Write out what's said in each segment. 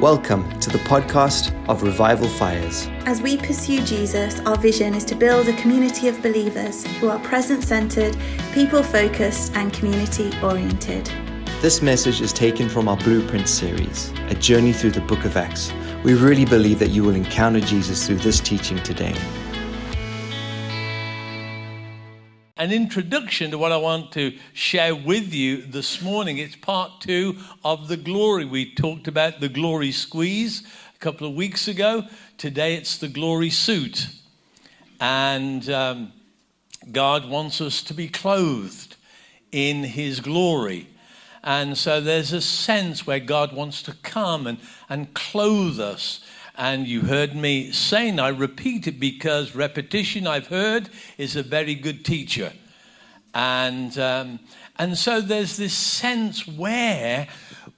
Welcome to the podcast of Revival Fires. As we pursue Jesus, our vision is to build a community of believers who are present centered, people focused, and community oriented. This message is taken from our Blueprint series, a journey through the book of Acts. We really believe that you will encounter Jesus through this teaching today. An introduction to what I want to share with you this morning. It's part two of the glory. We talked about the glory squeeze a couple of weeks ago. Today it's the glory suit. And um, God wants us to be clothed in His glory. And so there's a sense where God wants to come and, and clothe us and you heard me saying, I repeat it because repetition, I've heard, is a very good teacher. And, um, and so there's this sense where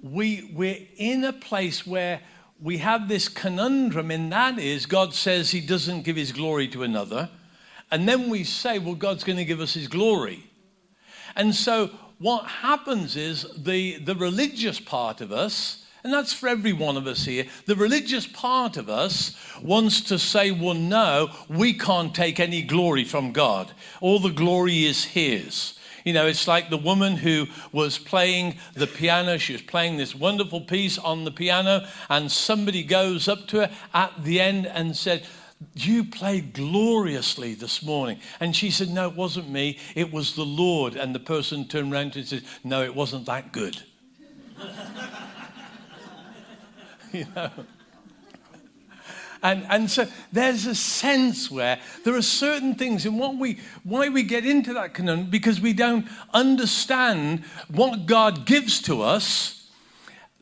we, we're in a place where we have this conundrum, and that is God says he doesn't give his glory to another. And then we say, well, God's going to give us his glory. And so what happens is the, the religious part of us, and that's for every one of us here. The religious part of us wants to say, well, no, we can't take any glory from God. All the glory is His. You know, it's like the woman who was playing the piano. She was playing this wonderful piece on the piano, and somebody goes up to her at the end and said, you played gloriously this morning. And she said, No, it wasn't me. It was the Lord. And the person turned around and said, No, it wasn't that good. And, and so there's a sense where there are certain things, in what we, why we get into that conundrum, because we don't understand what God gives to us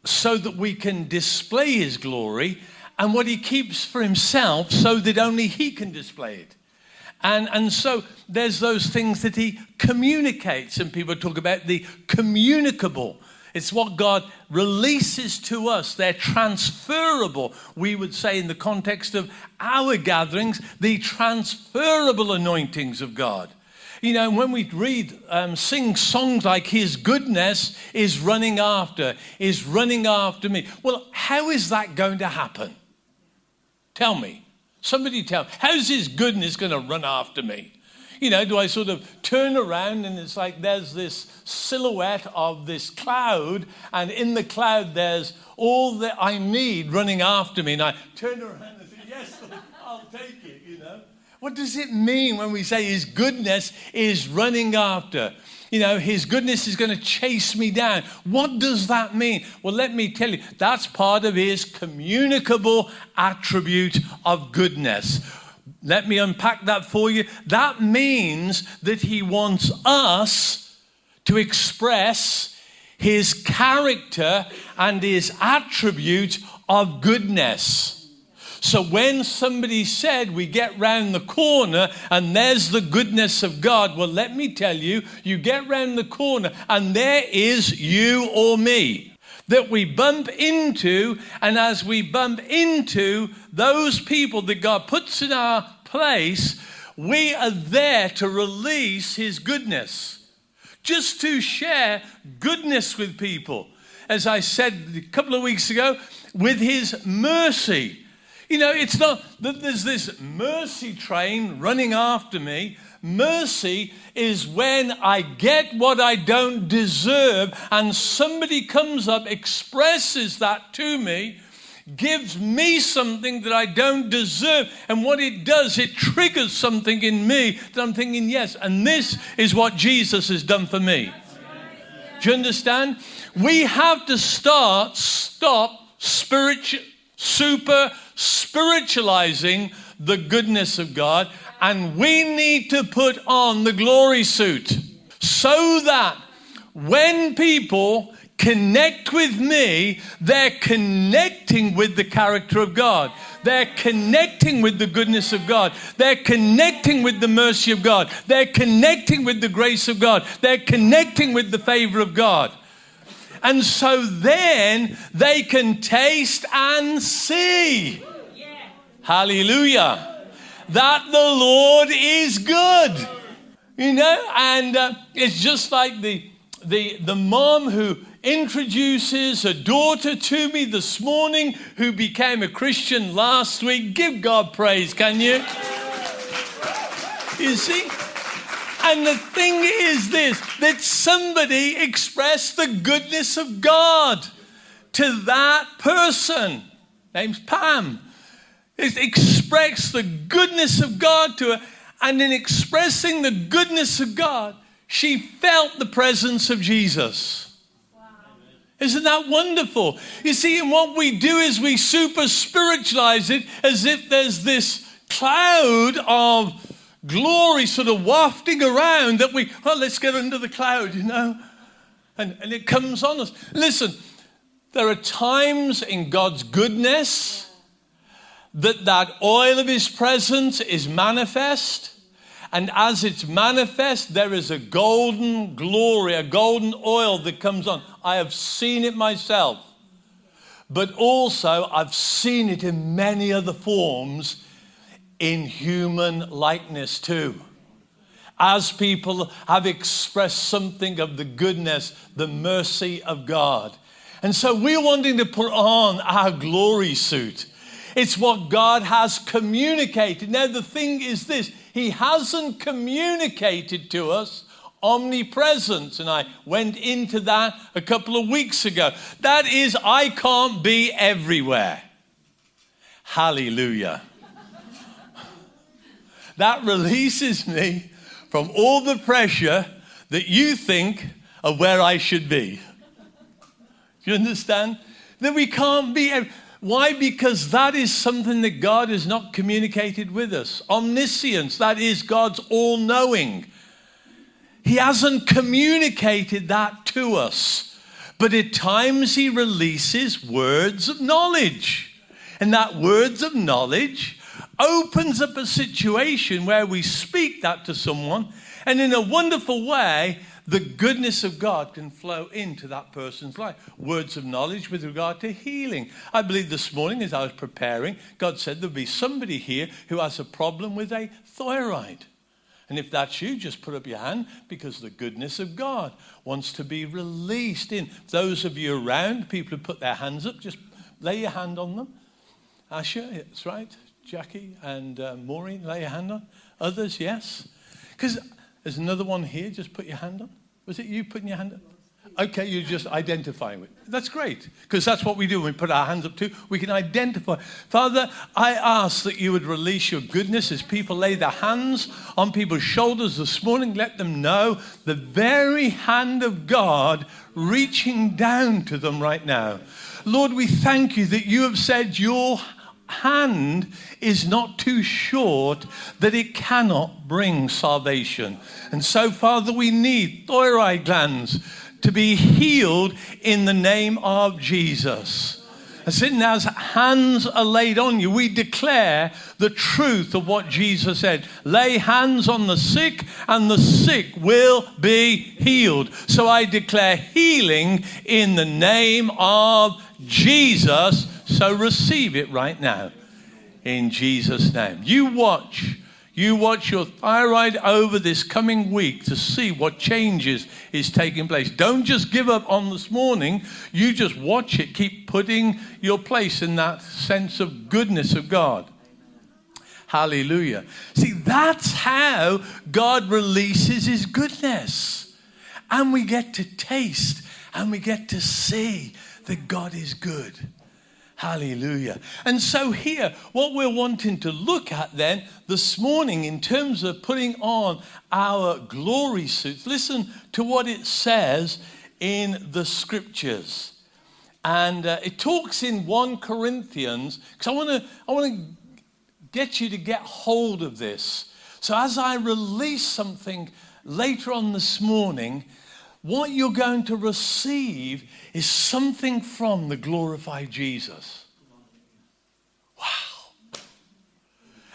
so that we can display His glory, and what He keeps for Himself so that only He can display it. And, and so there's those things that He communicates, and people talk about the communicable. It's what God releases to us. They're transferable, we would say, in the context of our gatherings, the transferable anointings of God. You know, when we read, um, sing songs like His goodness is running after, is running after me. Well, how is that going to happen? Tell me. Somebody tell me. How's His goodness going to run after me? You know, do I sort of turn around and it's like there's this silhouette of this cloud, and in the cloud there's all that I need running after me, and I turn around and say, Yes, I'll take it, you know. What does it mean when we say His goodness is running after? You know, His goodness is going to chase me down. What does that mean? Well, let me tell you, that's part of His communicable attribute of goodness. Let me unpack that for you. That means that he wants us to express his character and his attribute of goodness. So when somebody said we get round the corner and there's the goodness of God, well, let me tell you, you get round the corner and there is you or me that we bump into, and as we bump into those people that God puts in our place, we are there to release His goodness, just to share goodness with people. As I said a couple of weeks ago, with His mercy. You know, it's not that there's this mercy train running after me Mercy is when I get what I don't deserve, and somebody comes up, expresses that to me, gives me something that I don't deserve. And what it does, it triggers something in me that I'm thinking, yes, and this is what Jesus has done for me. Do you understand? We have to start, stop spiritual, super spiritualizing the goodness of God and we need to put on the glory suit so that when people connect with me, they're connecting with the character of God. They're connecting with the goodness of God. They're connecting with the mercy of God. They're connecting with the grace of God. They're connecting with the favor of God. And so then they can taste and see. Hallelujah that the Lord is good. You know, and uh, it's just like the, the, the mom who introduces a daughter to me this morning who became a Christian last week. Give God praise, can you? You see? And the thing is this that somebody expressed the goodness of God to that person. Name's Pam. It expressed the goodness of God to her. And in expressing the goodness of God, she felt the presence of Jesus. Wow. Isn't that wonderful? You see, and what we do is we super spiritualize it as if there's this cloud of glory sort of wafting around that we, oh, let's get under the cloud, you know? And, and it comes on us. Listen, there are times in God's goodness that that oil of his presence is manifest. And as it's manifest, there is a golden glory, a golden oil that comes on. I have seen it myself. But also, I've seen it in many other forms in human likeness too. As people have expressed something of the goodness, the mercy of God. And so we're wanting to put on our glory suit. It's what God has communicated. Now, the thing is this He hasn't communicated to us omnipresence. And I went into that a couple of weeks ago. That is, I can't be everywhere. Hallelujah that releases me from all the pressure that you think of where I should be. Do you understand? That we can't be. Why? Because that is something that God has not communicated with us. Omniscience, that is God's all knowing. He hasn't communicated that to us. But at times He releases words of knowledge. And that words of knowledge opens up a situation where we speak that to someone, and in a wonderful way, the goodness of God can flow into that person's life. Words of knowledge with regard to healing. I believe this morning, as I was preparing, God said there'll be somebody here who has a problem with a thyroid. And if that's you, just put up your hand because the goodness of God wants to be released in. Those of you around, people who put their hands up, just lay your hand on them. Asher, that's right. Jackie and uh, Maureen, lay your hand on. Others, yes. Because there's another one here, just put your hand on. Was it you putting your hand on? Okay, you're just identifying with. That's great, because that's what we do when we put our hands up too. We can identify. Father, I ask that you would release your goodness as people lay their hands on people's shoulders this morning. Let them know the very hand of God reaching down to them right now. Lord, we thank you that you have said your hand is not too short that it cannot bring salvation. And so, Father, we need thyroid glands to be healed in the name of Jesus. And sitting as hands are laid on you, we declare the truth of what Jesus said. Lay hands on the sick, and the sick will be healed. So I declare healing in the name of Jesus so receive it right now in Jesus' name. You watch. You watch your thyroid over this coming week to see what changes is taking place. Don't just give up on this morning. You just watch it. Keep putting your place in that sense of goodness of God. Hallelujah. See, that's how God releases his goodness. And we get to taste and we get to see that God is good. Hallelujah. And so, here, what we're wanting to look at then this morning in terms of putting on our glory suits, listen to what it says in the scriptures. And uh, it talks in 1 Corinthians, because I want to I wanna get you to get hold of this. So, as I release something later on this morning, what you're going to receive is something from the glorified Jesus. Wow.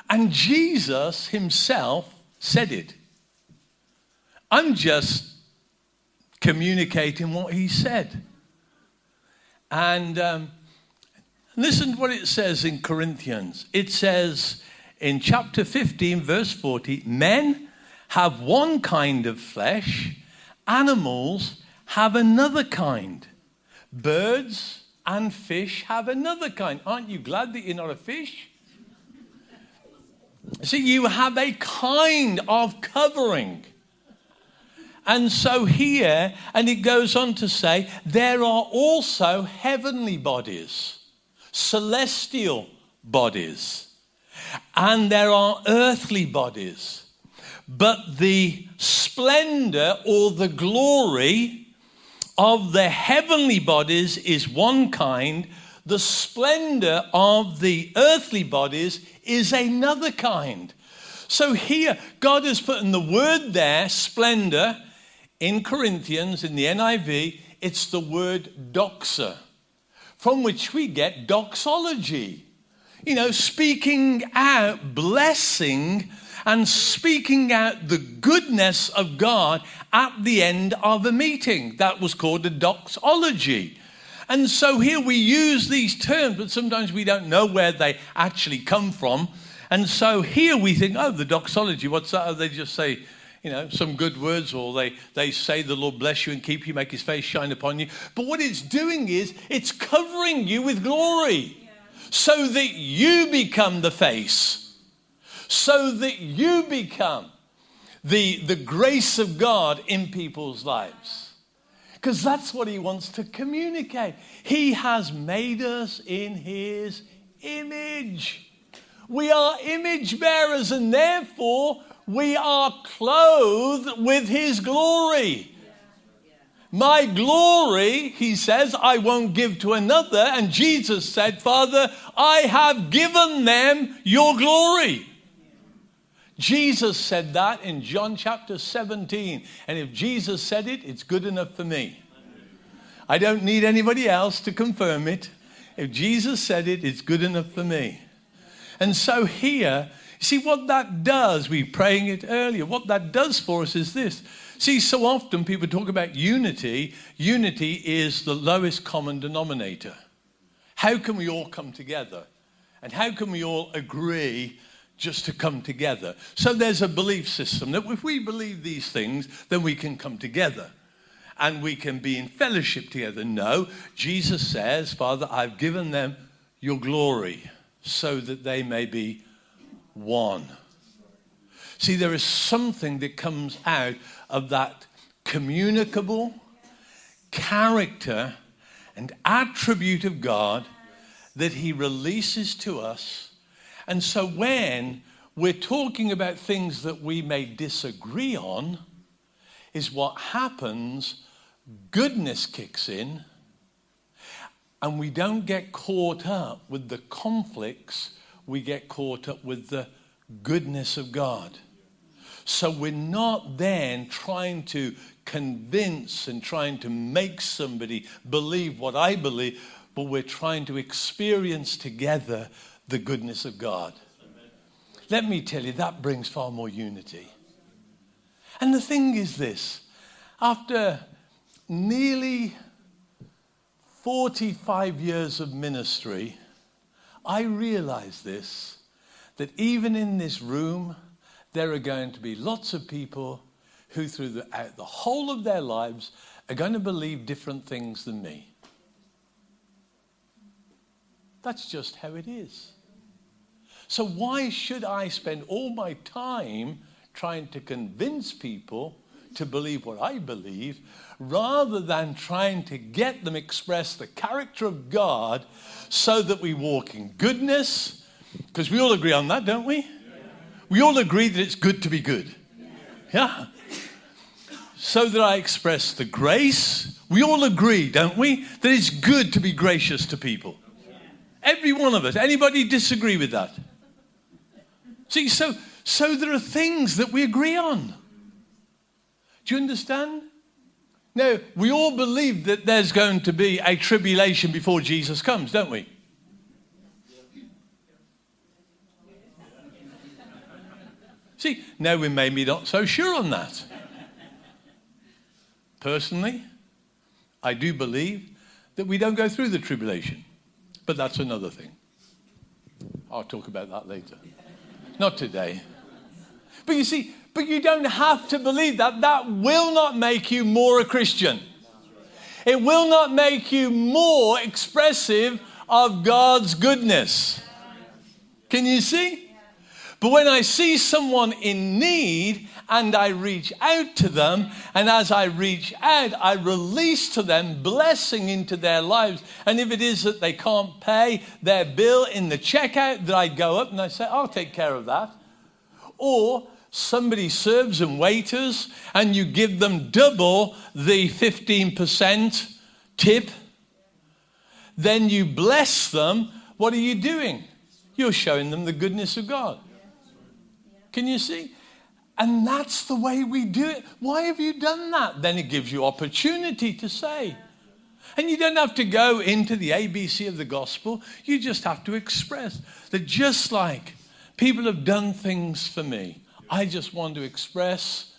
And Jesus himself said it. I'm just communicating what he said. And um, listen to what it says in Corinthians. It says in chapter 15, verse 40 men have one kind of flesh Animals have another kind. Birds and fish have another kind. Aren't you glad that you're not a fish? See, you have a kind of covering. And so here, and it goes on to say, there are also heavenly bodies, celestial bodies, and there are earthly bodies. But the splendor or the glory of the heavenly bodies is one kind, the splendor of the earthly bodies is another kind. So here, God has put in the word there, splendor, in Corinthians, in the NIV, it's the word doxa, from which we get doxology. You know, speaking out, blessing, and speaking out the goodness of God at the end of a meeting. That was called a doxology. And so here we use these terms, but sometimes we don't know where they actually come from. And so here we think, oh, the doxology, what's that? Oh, they just say, you know, some good words, or they, they say, The Lord bless you and keep you, make his face shine upon you. But what it's doing is it's covering you with glory yeah. so that you become the face, so that you become the, the grace of God in people's lives. Because that's what he wants to communicate. He has made us in his image. We are image bearers, and therefore we are clothed with his glory. My glory, he says, I won't give to another. And Jesus said, Father, I have given them your glory. Jesus said that in John chapter 17. And if Jesus said it, it's good enough for me. I don't need anybody else to confirm it. If Jesus said it, it's good enough for me. And so here, See, what that does, we were praying it earlier, what that does for us is this. See, so often people talk about unity. Unity is the lowest common denominator. How can we all come together? And how can we all agree just to come together? So there's a belief system that if we believe these things, then we can come together and we can be in fellowship together. No, Jesus says, Father, I've given them your glory so that they may be one. See, there is something that comes out of that communicable character and attribute of God that He releases to us. And so when we're talking about things that we may disagree on, is what happens, goodness kicks in, and we don't get caught up with the conflicts we get caught up with the goodness of God. So we're not then trying to convince and trying to make somebody believe what I believe, but we're trying to experience together the goodness of God. Amen. Let me tell you, that brings far more unity. And the thing is this after nearly 45 years of ministry, I realize this that even in this room, there are going to be lots of people who, through the, uh, the whole of their lives, are going to believe different things than me. That's just how it is. So, why should I spend all my time trying to convince people to believe what I believe rather than trying to get them express the character of God so that we walk in goodness. Because we all agree on that, don't we? We all agree that it's good to be good. Yeah? So that I express the grace. We all agree, don't we, that it's good to be gracious to people. Every one of us. Anybody disagree with that? See, so, so there are things that we agree on. Do you understand? Now, we all believe that there's going to be a tribulation before Jesus comes, don't we? See, now we may be not so sure on that. Personally, I do believe that we don't go through the tribulation, but that's another thing. I'll talk about that later. Not today. But you see, but you don't have to believe that. That will not make you more a Christian. It will not make you more expressive of God's goodness. Can you see? But when I see someone in need and I reach out to them, and as I reach out, I release to them blessing into their lives. And if it is that they can't pay their bill in the checkout, that I go up and I say, I'll take care of that. Or somebody serves and waiters and you give them double the 15% tip, then you bless them. What are you doing? You're showing them the goodness of God. Can you see? And that's the way we do it. Why have you done that? Then it gives you opportunity to say. And you don't have to go into the ABC of the gospel. You just have to express that just like people have done things for me, I just want to express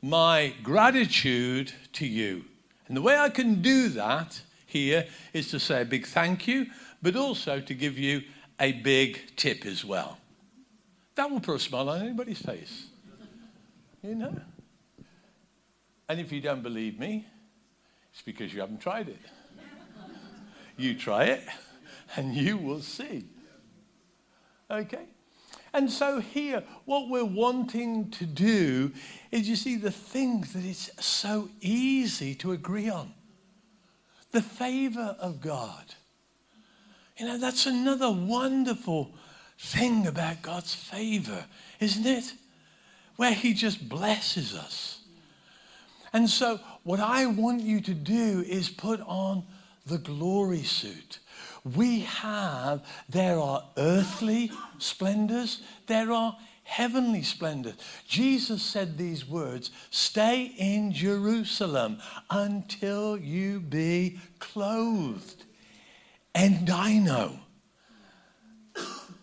my gratitude to you. And the way I can do that here is to say a big thank you, but also to give you a big tip as well. That will put a smile on anybody's face. You know? And if you don't believe me, it's because you haven't tried it. You try it, and you will see. Okay? And so, here, what we're wanting to do is you see the things that it's so easy to agree on the favor of God. You know, that's another wonderful thing about God's favor, isn't it? Where He just blesses us. And so, what I want you to do is put on the glory suit. We have, there are earthly splendors, there are heavenly splendors. Jesus said these words Stay in Jerusalem until you be clothed. And I know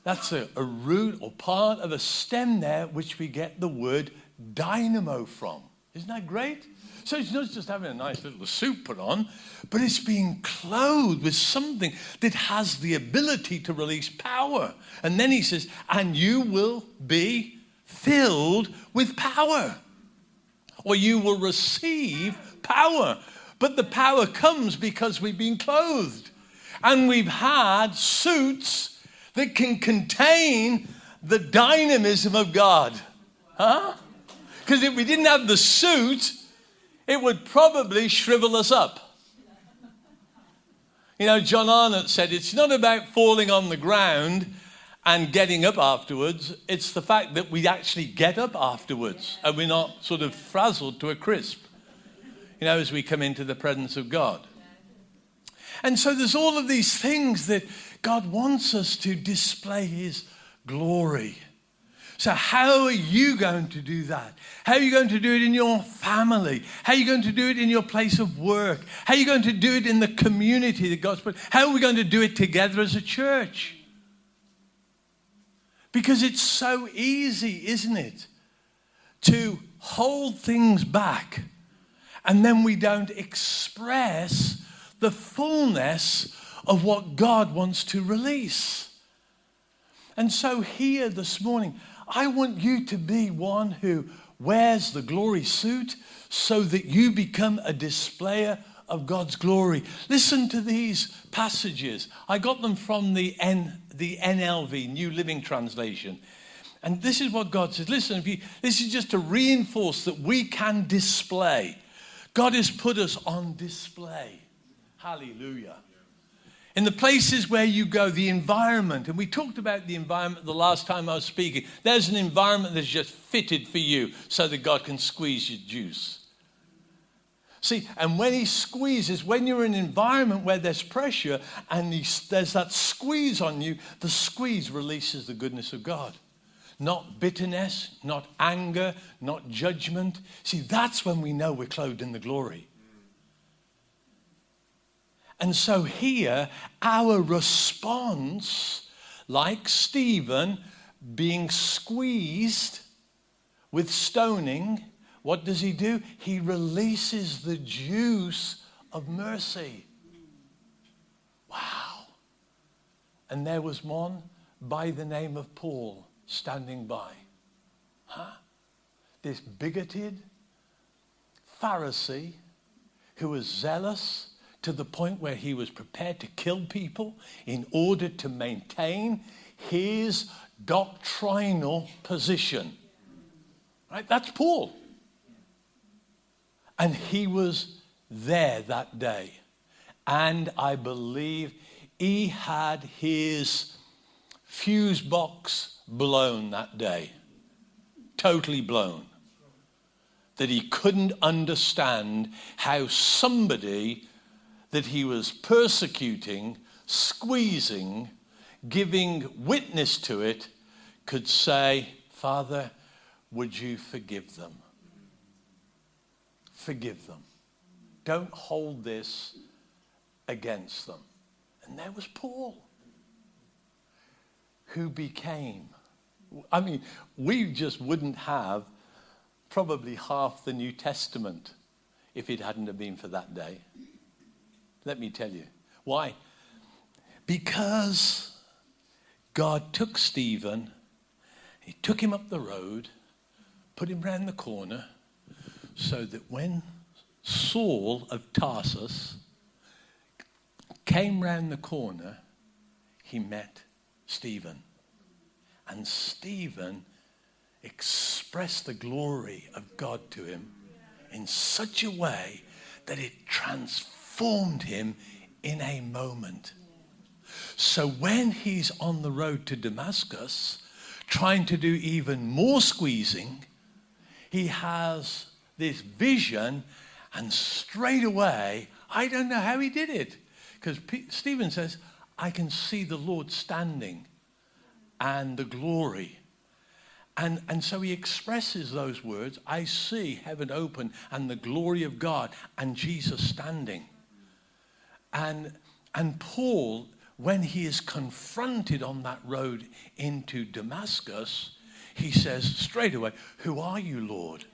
that's a, a root or part of a stem there which we get the word dynamo from. Isn't that great? So it's not just having a nice little suit put on, but it's being clothed with something that has the ability to release power. And then he says, and you will be filled with power, or you will receive power. But the power comes because we've been clothed and we've had suits that can contain the dynamism of God. Huh? Because if we didn't have the suit, it would probably shrivel us up. You know, John Arnott said it's not about falling on the ground and getting up afterwards, it's the fact that we actually get up afterwards and we're not sort of frazzled to a crisp, you know, as we come into the presence of God. And so there's all of these things that God wants us to display His glory. So, how are you going to do that? How are you going to do it in your family? How are you going to do it in your place of work? How are you going to do it in the community that God's put? How are we going to do it together as a church? Because it's so easy, isn't it, to hold things back and then we don't express the fullness of what God wants to release. And so, here this morning, I want you to be one who wears the glory suit so that you become a displayer of God's glory. Listen to these passages. I got them from the, N, the NLV, New Living Translation. And this is what God says. Listen, you, this is just to reinforce that we can display. God has put us on display. Hallelujah. In the places where you go, the environment, and we talked about the environment the last time I was speaking. There's an environment that's just fitted for you so that God can squeeze your juice. See, and when He squeezes, when you're in an environment where there's pressure and there's that squeeze on you, the squeeze releases the goodness of God. Not bitterness, not anger, not judgment. See, that's when we know we're clothed in the glory. And so here, our response, like Stephen being squeezed with stoning, what does he do? He releases the juice of mercy. Wow. And there was one by the name of Paul standing by. Huh? This bigoted Pharisee who was zealous to the point where he was prepared to kill people in order to maintain his doctrinal position. Right? That's Paul. And he was there that day. And I believe he had his fuse box blown that day. Totally blown. That he couldn't understand how somebody that he was persecuting, squeezing, giving witness to it, could say, Father, would you forgive them? Forgive them. Don't hold this against them. And there was Paul, who became, I mean, we just wouldn't have probably half the New Testament if it hadn't have been for that day. Let me tell you. Why? Because God took Stephen, he took him up the road, put him round the corner, so that when Saul of Tarsus came round the corner, he met Stephen. And Stephen expressed the glory of God to him in such a way that it transformed transformed him in a moment. So when he's on the road to Damascus, trying to do even more squeezing, he has this vision, and straight away, I don't know how he did it. Because Stephen says, I can see the Lord standing and the glory. And, and so he expresses those words I see heaven open and the glory of God and Jesus standing. And, and Paul, when he is confronted on that road into Damascus, he says straight away, Who are you, Lord?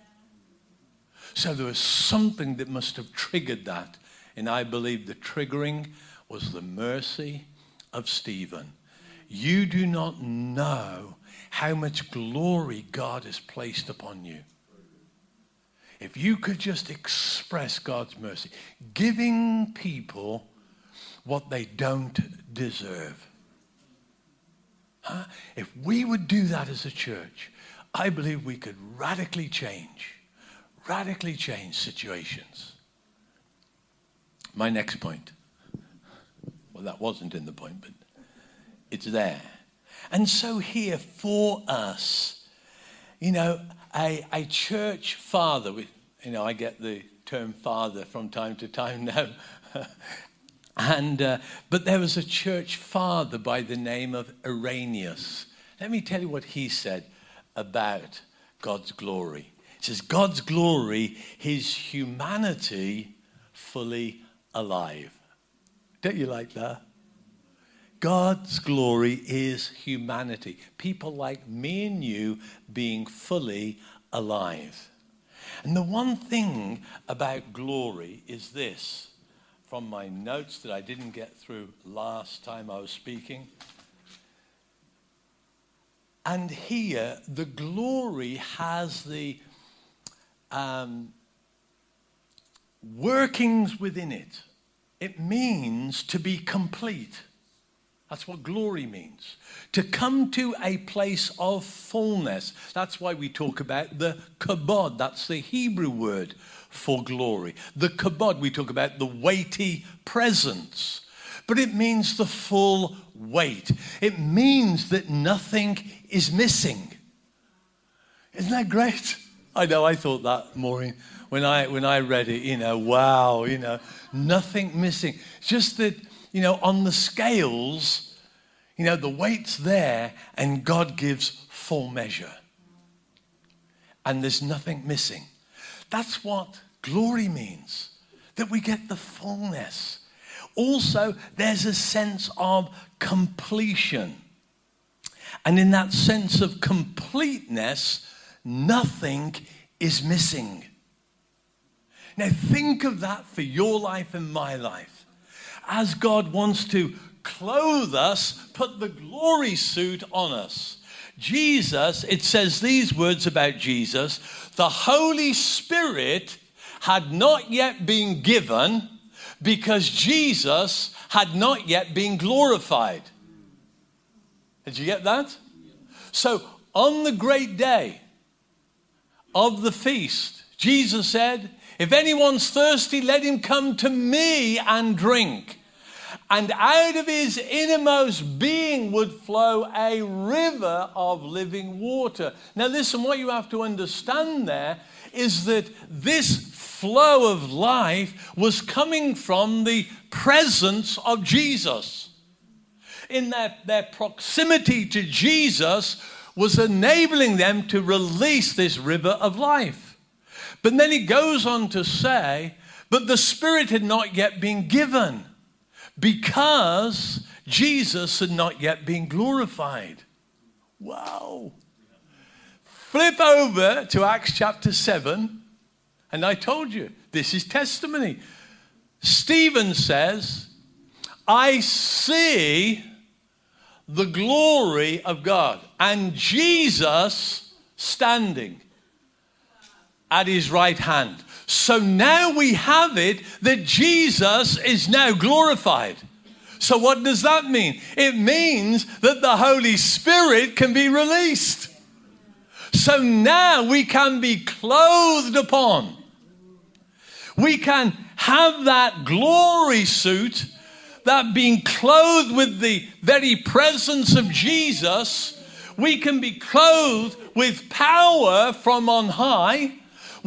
So there was something that must have triggered that. And I believe the triggering was the mercy of Stephen. You do not know how much glory God has placed upon you. If you could just express God's mercy, giving people what they don't deserve. Huh? If we would do that as a church, I believe we could radically change, radically change situations. My next point. Well, that wasn't in the point, but it's there. And so, here for us, you know, a, a church father, we, you know, I get the term father from time to time now. and, uh, but there was a church father by the name of Irenaeus. Let me tell you what he said about God's glory. He says, God's glory, his humanity fully alive. Don't you like that? God's glory is humanity. People like me and you being fully alive. And the one thing about glory is this from my notes that I didn't get through last time I was speaking. And here, the glory has the um, workings within it. It means to be complete. That's what glory means. To come to a place of fullness. That's why we talk about the kabod. That's the Hebrew word for glory. The kabod, we talk about the weighty presence. But it means the full weight. It means that nothing is missing. Isn't that great? I know I thought that, Maureen, when I, when I read it, you know, wow, you know, nothing missing. Just that you know, on the scales, you know, the weight's there and God gives full measure. And there's nothing missing. That's what glory means, that we get the fullness. Also, there's a sense of completion. And in that sense of completeness, nothing is missing. Now, think of that for your life and my life as God wants to clothe us, put the glory suit on us. Jesus, it says these words about Jesus the Holy Spirit had not yet been given, because Jesus had not yet been glorified. Did you get that? So, on the great day of the feast, Jesus said, If anyone's thirsty, let him come to me and drink. And out of his innermost being would flow a river of living water. Now, listen, what you have to understand there is that this flow of life was coming from the presence of Jesus. In their, their proximity to Jesus was enabling them to release this river of life. But then he goes on to say, but the Spirit had not yet been given because Jesus had not yet been glorified. Wow. Flip over to Acts chapter 7, and I told you this is testimony. Stephen says, I see the glory of God and Jesus standing at his right hand. So now we have it that Jesus is now glorified. So, what does that mean? It means that the Holy Spirit can be released. So now we can be clothed upon. We can have that glory suit, that being clothed with the very presence of Jesus. We can be clothed with power from on high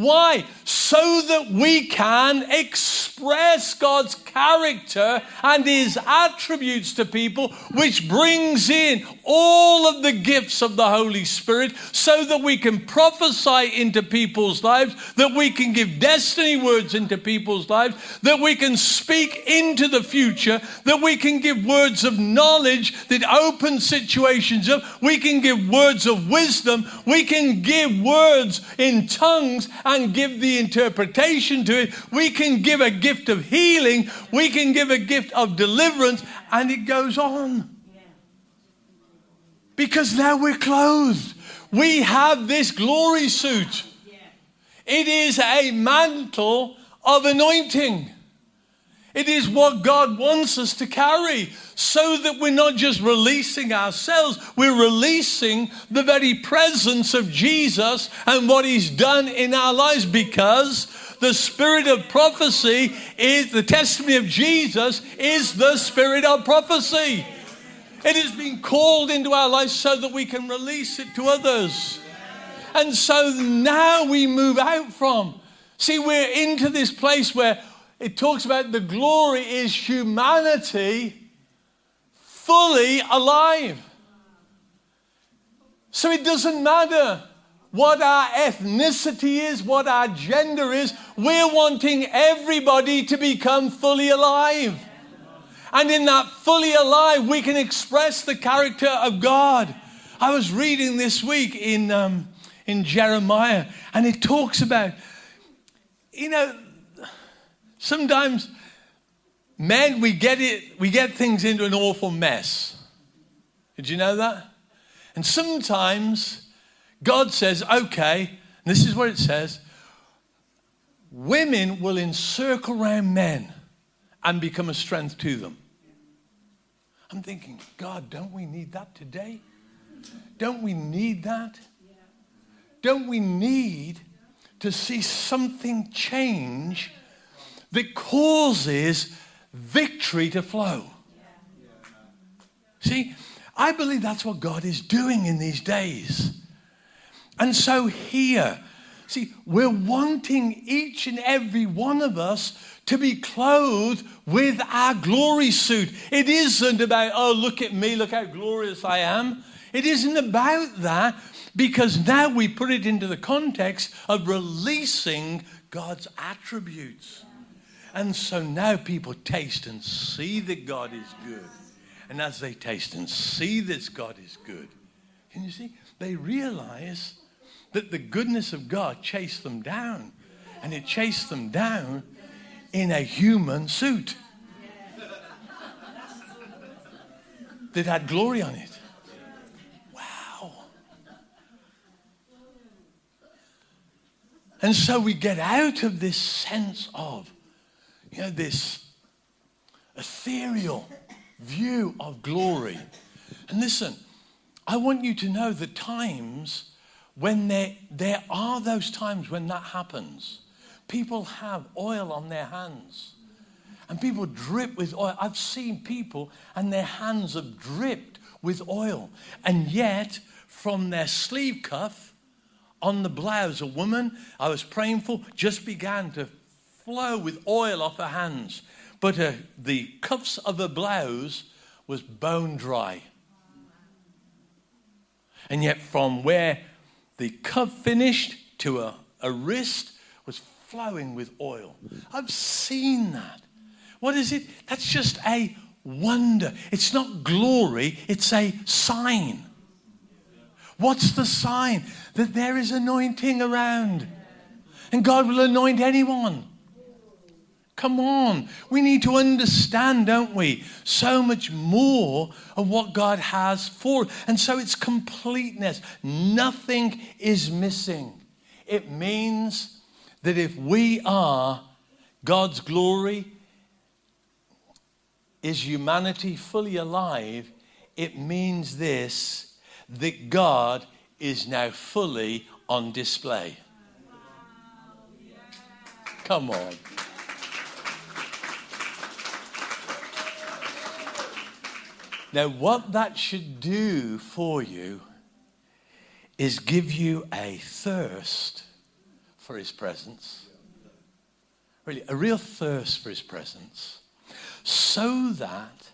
why? So that we can express God's character and His attributes to people, which brings in all of the gifts of the Holy Spirit, so that we can prophesy into people's lives, that we can give destiny words into people's lives, that we can speak into the future, that we can give words of knowledge that open situations up, we can give words of wisdom, we can give words in tongues and give the interpretation to it. We can give a gift of healing. We can give a gift of deliverance. And it goes on. Because now we're clothed. We have this glory suit. It is a mantle of anointing. It is what God wants us to carry so that we're not just releasing ourselves, we're releasing the very presence of Jesus and what He's done in our lives because the spirit of prophecy is the testimony of Jesus, is the spirit of prophecy. It has been called into our lives so that we can release it to others. And so now we move out from. See, we're into this place where it talks about the glory is humanity fully alive. So it doesn't matter what our ethnicity is, what our gender is, we're wanting everybody to become fully alive. And in that fully alive, we can express the character of God. I was reading this week in, um, in Jeremiah, and it talks about, you know, Sometimes, men, we get it, we get things into an awful mess. Did you know that? And sometimes God says, okay, this is what it says women will encircle around men and become a strength to them. I'm thinking, God, don't we need that today? Don't we need that? Don't we need to see something change that causes victory to flow. See, I believe that's what God is doing in these days. And so here, see, we're wanting each and every one of us to be clothed with our glory suit. It isn't about, oh, look at me, look how glorious I am. It isn't about that because now we put it into the context of releasing God's attributes. And so now people taste and see that God is good. And as they taste and see that God is good, can you see? They realize that the goodness of God chased them down. And it chased them down in a human suit that had glory on it. Wow. And so we get out of this sense of you know, this ethereal view of glory. And listen, I want you to know the times when there, there are those times when that happens. People have oil on their hands and people drip with oil. I've seen people and their hands have dripped with oil. And yet, from their sleeve cuff on the blouse, a woman I was praying for just began to flow with oil off her hands. But uh, the cuffs of her blouse was bone dry. And yet, from where the cuff finished to a, a wrist was flowing with oil. I've seen that. What is it? That's just a wonder. It's not glory, it's a sign. What's the sign? That there is anointing around. And God will anoint anyone. Come on. We need to understand, don't we? So much more of what God has for. And so it's completeness. Nothing is missing. It means that if we are God's glory, is humanity fully alive? It means this that God is now fully on display. Come on. Now, what that should do for you is give you a thirst for His presence. Really, a real thirst for His presence. So that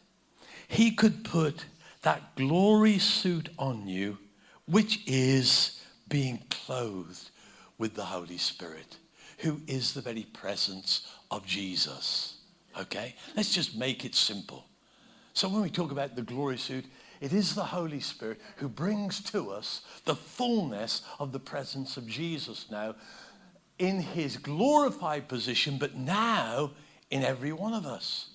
He could put that glory suit on you, which is being clothed with the Holy Spirit, who is the very presence of Jesus. Okay? Let's just make it simple. So when we talk about the glory suit, it is the Holy Spirit who brings to us the fullness of the presence of Jesus now in his glorified position, but now in every one of us.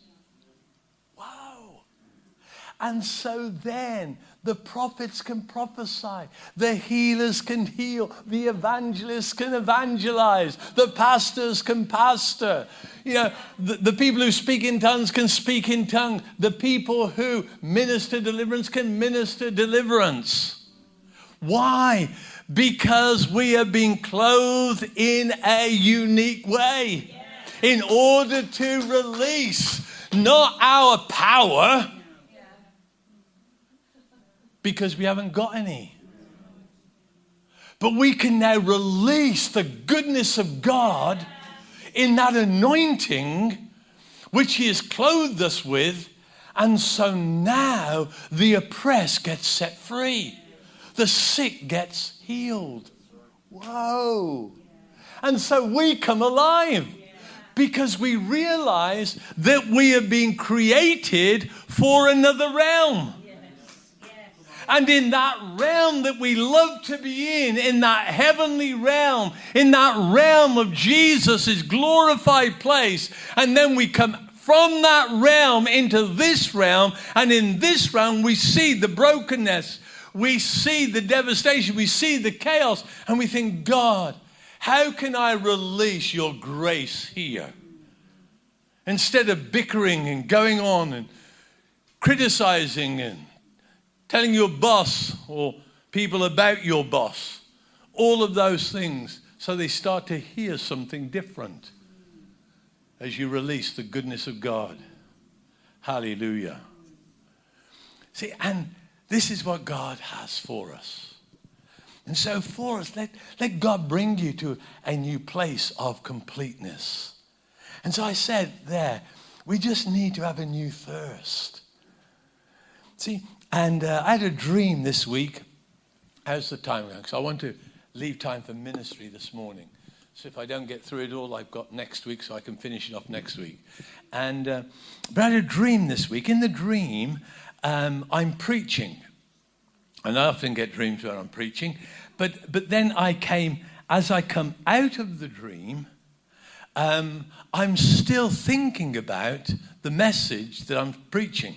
And so then the prophets can prophesy, the healers can heal, the evangelists can evangelize, the pastors can pastor. You know, the, the people who speak in tongues can speak in tongues. The people who minister deliverance can minister deliverance. Why? Because we are being clothed in a unique way in order to release not our power because we haven't got any. But we can now release the goodness of God in that anointing which He has clothed us with. And so now the oppressed gets set free, the sick gets healed. Whoa. And so we come alive because we realize that we have been created for another realm. And in that realm that we love to be in, in that heavenly realm, in that realm of Jesus' glorified place, and then we come from that realm into this realm, and in this realm we see the brokenness, we see the devastation, we see the chaos, and we think, God, how can I release your grace here? Instead of bickering and going on and criticizing and telling your boss or people about your boss, all of those things, so they start to hear something different as you release the goodness of God. Hallelujah. See, and this is what God has for us. And so, for us, let, let God bring you to a new place of completeness. And so I said there, we just need to have a new thirst. See, and uh, I had a dream this week. How's the time going? So I want to leave time for ministry this morning. So if I don't get through it all, I've got next week so I can finish it off next week. And uh, but I had a dream this week. In the dream, um, I'm preaching. And I often get dreams when I'm preaching. But, but then I came, as I come out of the dream, um, I'm still thinking about the message that I'm preaching.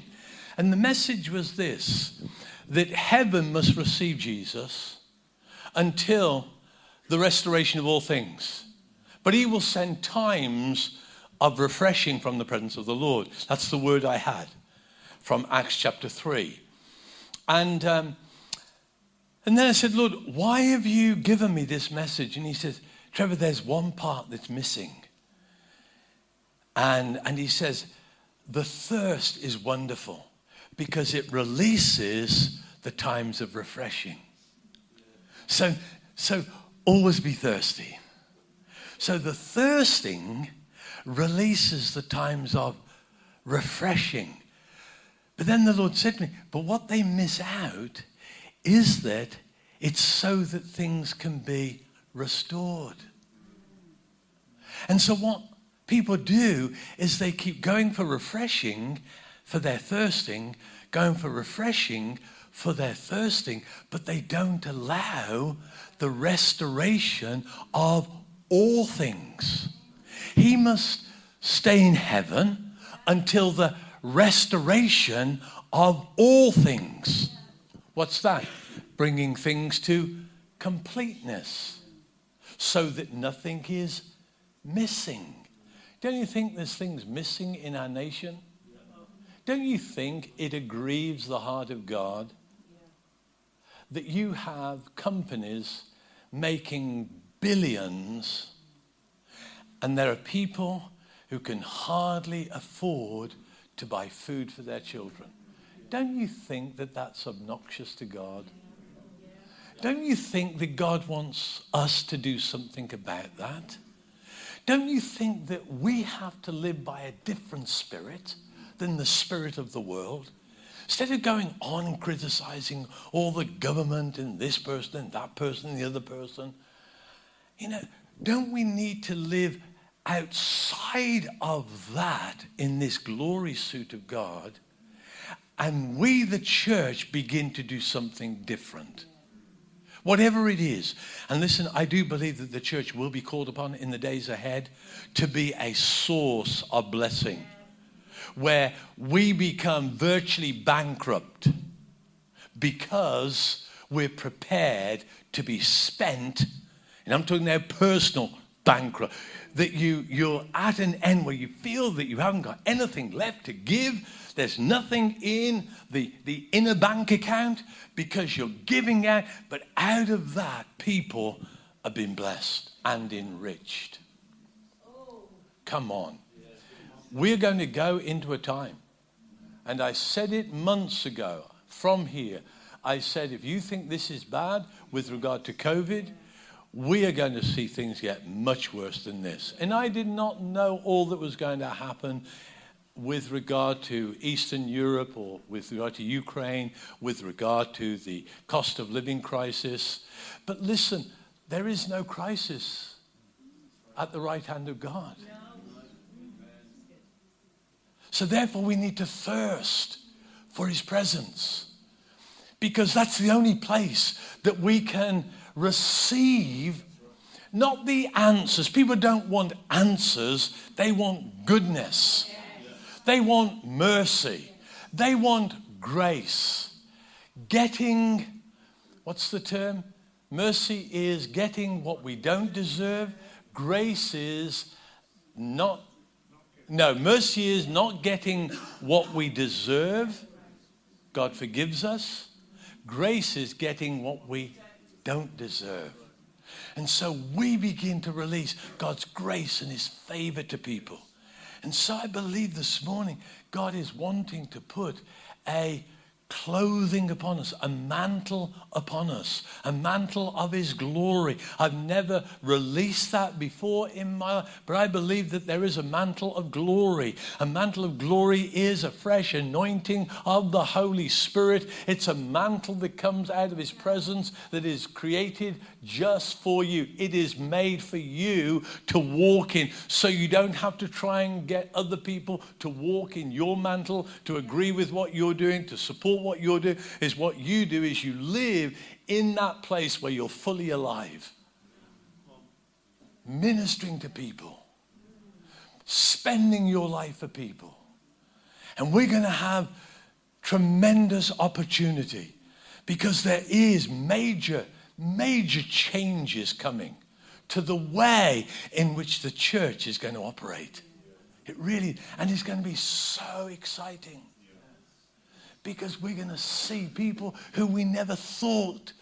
And the message was this that heaven must receive Jesus until the restoration of all things. But he will send times of refreshing from the presence of the Lord. That's the word I had from Acts chapter 3. And, um, and then I said, Lord, why have you given me this message? And he says, Trevor, there's one part that's missing. And, and he says, the thirst is wonderful because it releases the times of refreshing. So, so always be thirsty. So the thirsting releases the times of refreshing. But then the Lord said to me, But what they miss out is that it's so that things can be restored. And so, what people do is they keep going for refreshing for their thirsting, going for refreshing for their thirsting, but they don't allow the restoration of all things. He must stay in heaven until the restoration of all things. What's that? Bringing things to completeness so that nothing is missing. Don't you think there's things missing in our nation? Don't you think it aggrieves the heart of God that you have companies making billions and there are people who can hardly afford to buy food for their children? Don't you think that that's obnoxious to God? Don't you think that God wants us to do something about that? Don't you think that we have to live by a different spirit than the spirit of the world? Instead of going on criticizing all the government and this person and that person and the other person, you know, don't we need to live outside of that in this glory suit of God? And we, the church, begin to do something different whatever it is. And listen, I do believe that the church will be called upon in the days ahead to be a source of blessing where we become virtually bankrupt because we're prepared to be spent. And I'm talking now personal bankrupt. That you, you're at an end where you feel that you haven't got anything left to give there's nothing in the, the inner bank account because you're giving out. But out of that, people have been blessed and enriched. Come on. We're going to go into a time. And I said it months ago from here. I said, if you think this is bad with regard to COVID, we are going to see things get much worse than this. And I did not know all that was going to happen with regard to Eastern Europe or with regard to Ukraine, with regard to the cost of living crisis. But listen, there is no crisis at the right hand of God. So therefore, we need to thirst for his presence because that's the only place that we can receive not the answers. People don't want answers, they want goodness. They want mercy. They want grace. Getting, what's the term? Mercy is getting what we don't deserve. Grace is not, no, mercy is not getting what we deserve. God forgives us. Grace is getting what we don't deserve. And so we begin to release God's grace and His favor to people. And so I believe this morning God is wanting to put a clothing upon us, a mantle upon us, a mantle of His glory. I've never released that before in my life, but I believe that there is a mantle of glory. A mantle of glory is a fresh anointing of the Holy Spirit. It's a mantle that comes out of His presence that is created just for you. It is made for you to walk in, so you don't have to try and get other people to walk in your mantle, to agree with what you're doing, to support what you're doing. Is what you do is you live in that place where you're fully alive, ministering to people, spending your life for people. And we're going to have tremendous opportunity because there is major major changes coming to the way in which the church is going to operate. It really, and it's going to be so exciting because we're going to see people who we never thought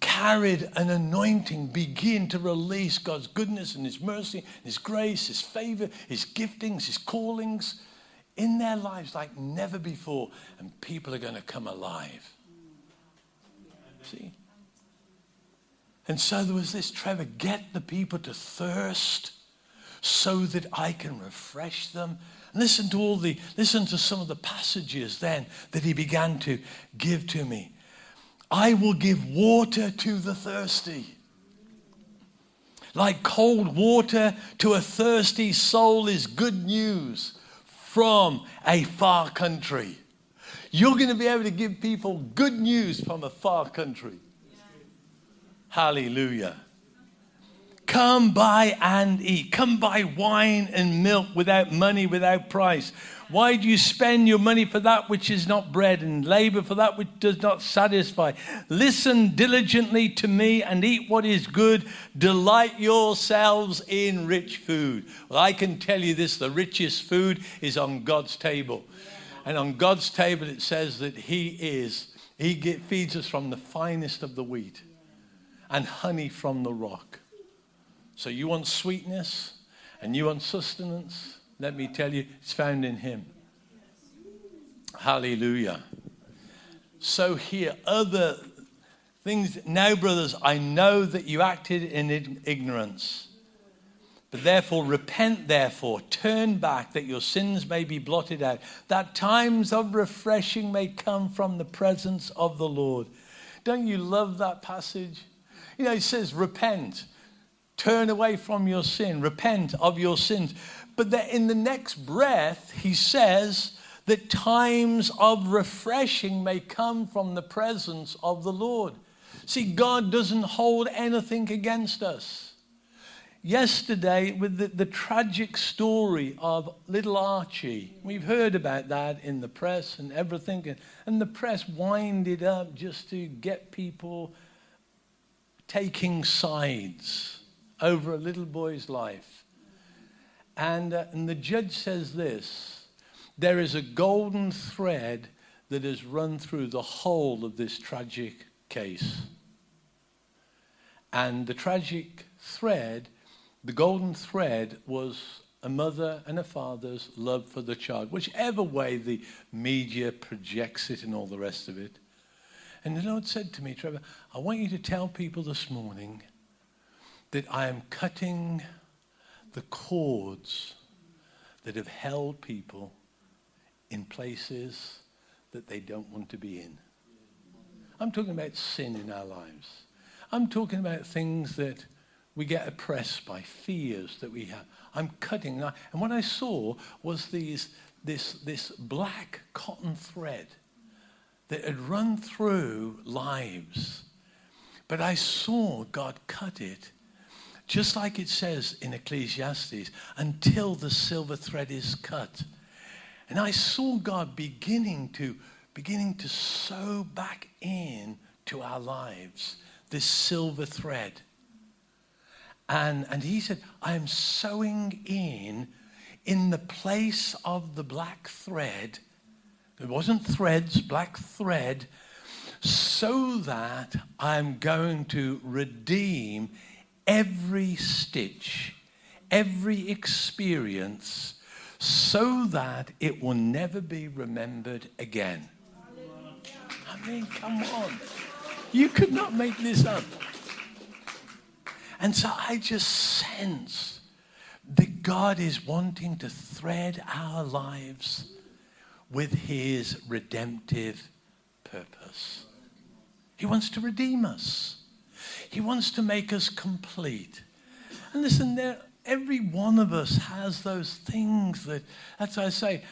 carried an anointing begin to release God's goodness and His mercy, His grace, His favor, His giftings, His callings in their lives like never before. And people are going to come alive. See? And so there was this, Trevor, get the people to thirst so that I can refresh them. Listen to all the, listen to some of the passages then that he began to give to me. I will give water to the thirsty. Like cold water to a thirsty soul is good news from a far country. You're going to be able to give people good news from a far country. Hallelujah. Come buy and eat. Come buy wine and milk without money, without price. Why do you spend your money for that which is not bread and labor for that which does not satisfy? Listen diligently to me and eat what is good. Delight yourselves in rich food. Well, I can tell you this the richest food is on God's table. And on God's table, it says that He is, He feeds us from the finest of the wheat and honey from the rock. So you want sweetness and you want sustenance? Let me tell you, it's found in Him. Hallelujah. So here, other things. Now, brothers, I know that you acted in ignorance. But therefore, repent, therefore, turn back that your sins may be blotted out, that times of refreshing may come from the presence of the Lord. Don't you love that passage? You know, it says, repent. Turn away from your sin, repent of your sins. But that in the next breath, he says that times of refreshing may come from the presence of the Lord. See, God doesn't hold anything against us. Yesterday, with the, the tragic story of little Archie, we've heard about that in the press and everything, and the press winded up just to get people taking sides over a little boy's life. And, uh, and the judge says this there is a golden thread that has run through the whole of this tragic case. And the tragic thread, the golden thread, was a mother and a father's love for the child, whichever way the media projects it and all the rest of it. And the Lord said to me, Trevor, I want you to tell people this morning that I am cutting the cords that have held people in places that they don't want to be in. I'm talking about sin in our lives. I'm talking about things that we get oppressed by, fears that we have. I'm cutting. And what I saw was these, this, this black cotton thread that had run through lives. But I saw God cut it just like it says in Ecclesiastes, until the silver thread is cut. And I saw God beginning to beginning to sew back in to our lives this silver thread. And, and he said, I am sewing in in the place of the black thread. It wasn't threads, black thread, so that I'm going to redeem every stitch, every experience, so that it will never be remembered again. I mean, come on. You could not make this up. And so I just sense that God is wanting to thread our lives with his redemptive purpose. He wants to redeem us. He wants to make us complete. And listen, there, every one of us has those things that, that's why I say,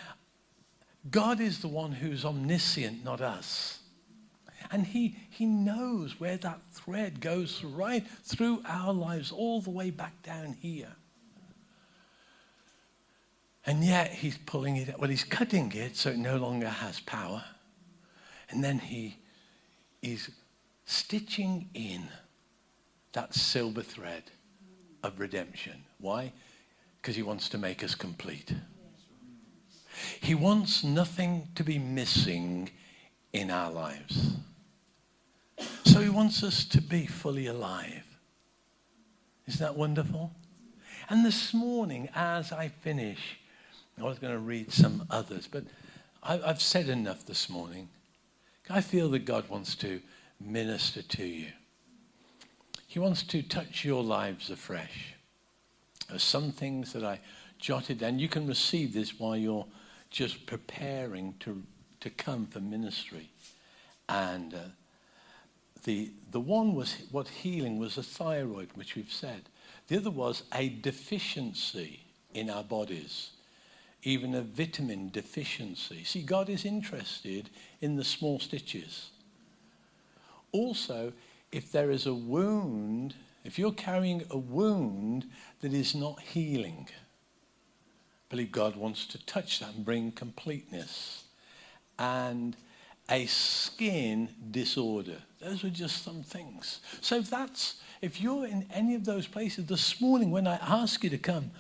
God is the one who's omniscient, not us. And he, he knows where that thread goes right through our lives, all the way back down here. And yet he's pulling it, well, he's cutting it so it no longer has power. And then he is stitching in that silver thread of redemption. Why? Because He wants to make us complete. He wants nothing to be missing in our lives. So He wants us to be fully alive. Isn't that wonderful? And this morning, as I finish, I was going to read some others, but I, have said enough this morning. I feel that God wants to minister to you. He wants to touch your lives afresh. There's some things that I jotted down. You can receive this while you're just preparing to, to come for ministry. And uh, the, the one was what healing was a thyroid, which we've said. The other was a deficiency in our bodies, even a vitamin deficiency. See, God is interested in the small stitches. Also, if there is a wound, if you're carrying a wound that is not healing, I believe God wants to touch that and bring completeness. And a skin disorder. Those are just some things. So if that's if you're in any of those places this morning when I ask you to come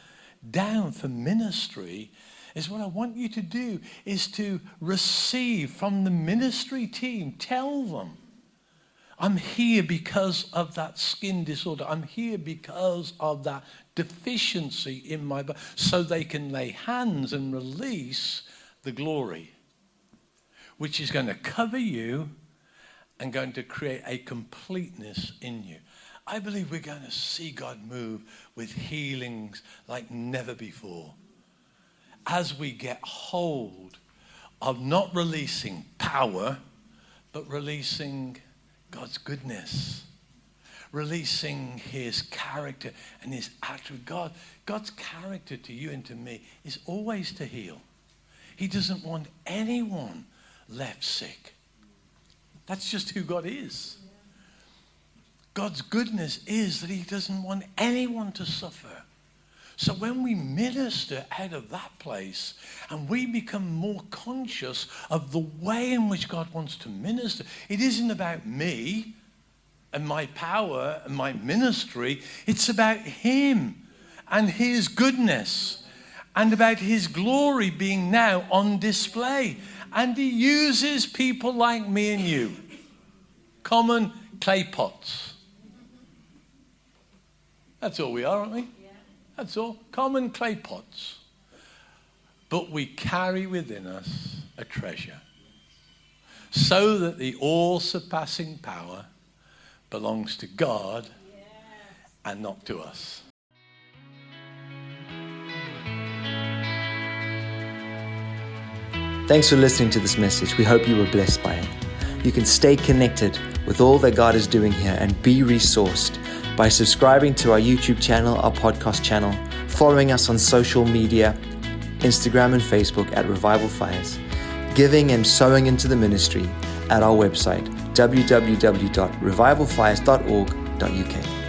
down for ministry, is what I want you to do is to receive from the ministry team. Tell them, I'm here because of that skin disorder. I'm here because of that deficiency in my body. So they can lay hands and release the glory which is going to cover you and going to create a completeness in you. I believe we're going to see God move with healings like never before. As we get hold of not releasing power, but releasing God's goodness, releasing his character and his attribute. God, God's character to you and to me is always to heal. He doesn't want anyone left sick. That's just who God is. God's goodness is that He doesn't want anyone to suffer. So when we minister out of that place and we become more conscious of the way in which God wants to minister, it isn't about me and my power and my ministry, it's about Him and His goodness and about His glory being now on display. And he uses people like me and you, common clay pots. That's all we are, aren't we? That's all. Common clay pots. But we carry within us a treasure. So that the all surpassing power belongs to God and not to us. Thanks for listening to this message. We hope you were blessed by it. You can stay connected with all that God is doing here and be resourced by subscribing to our YouTube channel, our podcast channel, following us on social media, Instagram and Facebook at Revival Fires, giving and sowing into the ministry at our website, www.revivalfires.org.uk.